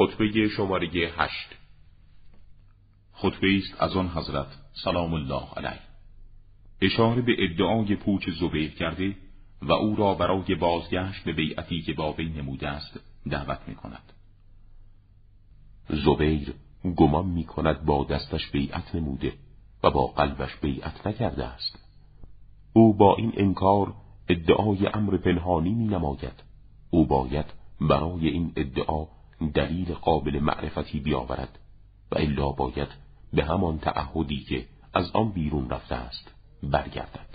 خطبه شماره هشت خطبه است از آن حضرت سلام الله علیه اشاره به ادعای پوچ زبیر کرده و او را برای بازگشت به بیعتی که با وی نموده است دعوت می کند. زبیر گمان می کند با دستش بیعت نموده و با قلبش بیعت نکرده است. او با این انکار ادعای امر پنهانی می نماید. او باید برای این ادعا دلیل قابل معرفتی بیاورد و الا باید به همان تعهدی که از آن بیرون رفته است برگردد.